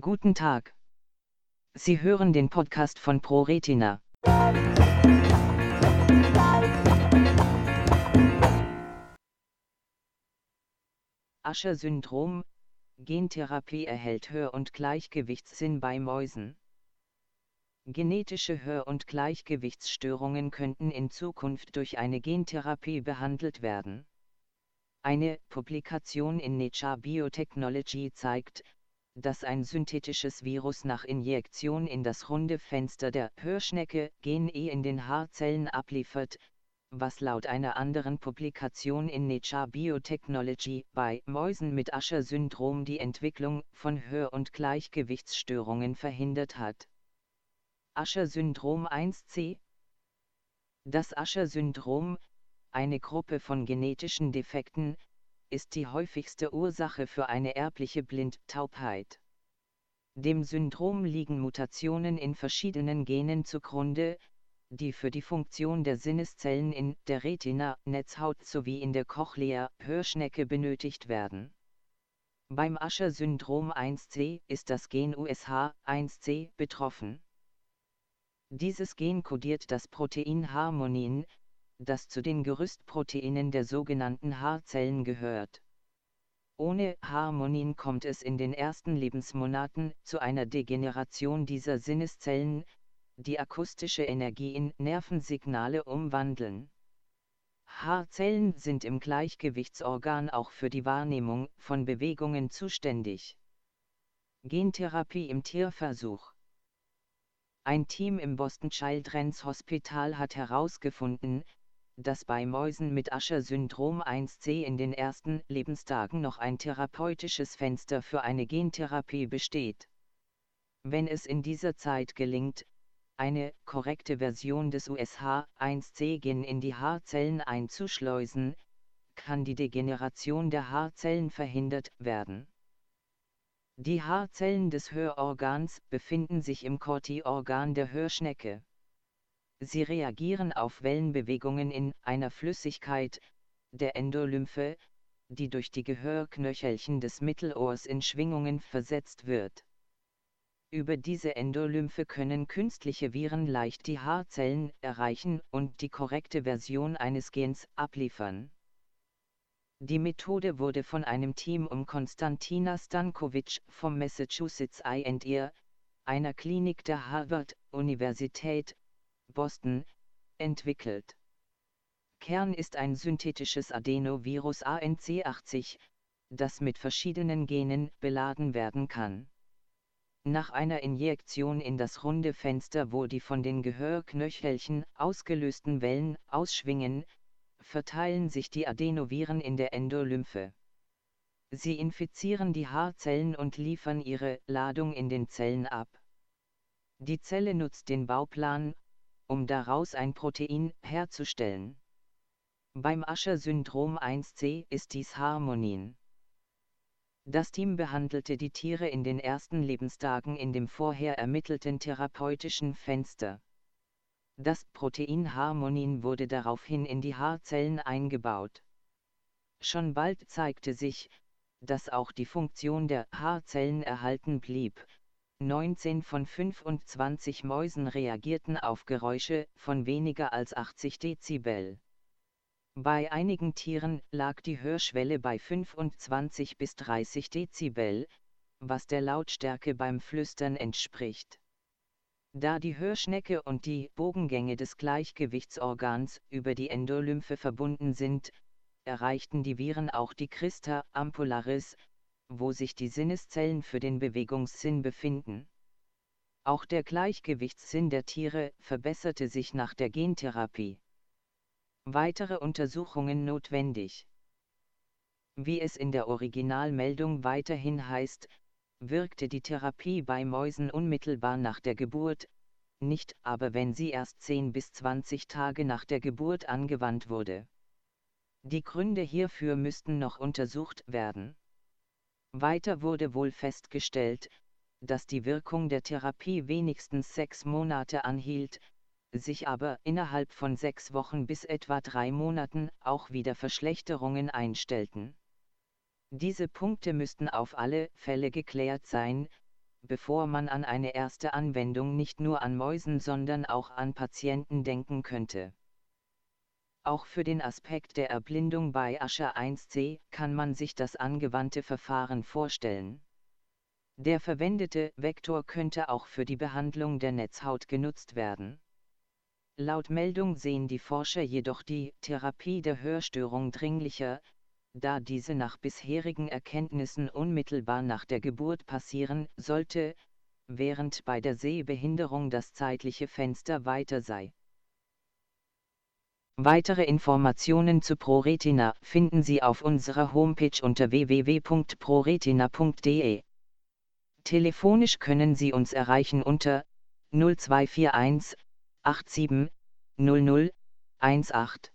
Guten Tag. Sie hören den Podcast von ProRetina. Ascher-Syndrom, Gentherapie erhält Hör- und Gleichgewichtssinn bei Mäusen. Genetische Hör- und Gleichgewichtsstörungen könnten in Zukunft durch eine Gentherapie behandelt werden. Eine Publikation in Nature Biotechnology zeigt, dass ein synthetisches Virus nach Injektion in das runde Fenster der Hörschnecke Gen-E in den Haarzellen abliefert, was laut einer anderen Publikation in Nature Biotechnology bei Mäusen mit Usher-Syndrom die Entwicklung von Hör- und Gleichgewichtsstörungen verhindert hat. Usher-Syndrom 1c Das Usher-Syndrom, eine Gruppe von genetischen Defekten, ist die häufigste Ursache für eine erbliche Blindtaubheit. Dem Syndrom liegen Mutationen in verschiedenen Genen zugrunde, die für die Funktion der Sinneszellen in der Retina, Netzhaut sowie in der Cochlea, Hörschnecke benötigt werden. Beim Usher-Syndrom 1c ist das Gen USH1c betroffen. Dieses Gen kodiert das Protein Harmonin, das zu den Gerüstproteinen der sogenannten Haarzellen gehört. Ohne Harmonin kommt es in den ersten Lebensmonaten zu einer Degeneration dieser Sinneszellen, die akustische Energie in Nervensignale umwandeln. Haarzellen sind im Gleichgewichtsorgan auch für die Wahrnehmung von Bewegungen zuständig. Gentherapie im Tierversuch ein Team im Boston Children's Hospital hat herausgefunden, dass bei Mäusen mit Usher-Syndrom 1c in den ersten Lebenstagen noch ein therapeutisches Fenster für eine Gentherapie besteht. Wenn es in dieser Zeit gelingt, eine korrekte Version des USH1C-Gen in die Haarzellen einzuschleusen, kann die Degeneration der Haarzellen verhindert werden. Die Haarzellen des Hörorgans befinden sich im Corti-Organ der Hörschnecke. Sie reagieren auf Wellenbewegungen in einer Flüssigkeit, der Endolymphe, die durch die Gehörknöchelchen des Mittelohrs in Schwingungen versetzt wird. Über diese Endolymphe können künstliche Viren leicht die Haarzellen erreichen und die korrekte Version eines Gens abliefern. Die Methode wurde von einem Team um Konstantina Stankovic vom Massachusetts A&R, einer Klinik der Harvard-Universität, Boston, entwickelt. Kern ist ein synthetisches Adenovirus ANC80, das mit verschiedenen Genen beladen werden kann. Nach einer Injektion in das runde Fenster wo die von den Gehörknöchelchen ausgelösten Wellen ausschwingen, verteilen sich die Adenoviren in der Endolymphe. Sie infizieren die Haarzellen und liefern ihre Ladung in den Zellen ab. Die Zelle nutzt den Bauplan, um daraus ein Protein herzustellen. Beim Usher-Syndrom 1c ist dies Harmonin. Das Team behandelte die Tiere in den ersten Lebenstagen in dem vorher ermittelten therapeutischen Fenster. Das Protein Harmonin wurde daraufhin in die Haarzellen eingebaut. Schon bald zeigte sich, dass auch die Funktion der Haarzellen erhalten blieb. 19 von 25 Mäusen reagierten auf Geräusche von weniger als 80 Dezibel. Bei einigen Tieren lag die Hörschwelle bei 25 bis 30 Dezibel, was der Lautstärke beim Flüstern entspricht. Da die Hörschnecke und die Bogengänge des Gleichgewichtsorgans über die Endolymphe verbunden sind, erreichten die Viren auch die Christa ampullaris, wo sich die Sinneszellen für den Bewegungssinn befinden. Auch der Gleichgewichtssinn der Tiere verbesserte sich nach der Gentherapie. Weitere Untersuchungen notwendig. Wie es in der Originalmeldung weiterhin heißt, wirkte die Therapie bei Mäusen unmittelbar nach der Geburt, nicht aber wenn sie erst 10 bis 20 Tage nach der Geburt angewandt wurde. Die Gründe hierfür müssten noch untersucht werden. Weiter wurde wohl festgestellt, dass die Wirkung der Therapie wenigstens sechs Monate anhielt, sich aber innerhalb von sechs Wochen bis etwa drei Monaten auch wieder Verschlechterungen einstellten. Diese Punkte müssten auf alle Fälle geklärt sein, bevor man an eine erste Anwendung nicht nur an Mäusen sondern auch an Patienten denken könnte. Auch für den Aspekt der Erblindung bei Ascher 1c kann man sich das angewandte Verfahren vorstellen. Der verwendete Vektor könnte auch für die Behandlung der Netzhaut genutzt werden. Laut Meldung sehen die Forscher jedoch die Therapie der Hörstörung dringlicher, da diese nach bisherigen Erkenntnissen unmittelbar nach der Geburt passieren sollte, während bei der Sehbehinderung das zeitliche Fenster weiter sei. Weitere Informationen zu ProRetina finden Sie auf unserer Homepage unter www.proretina.de. Telefonisch können Sie uns erreichen unter 0241 87 00 18.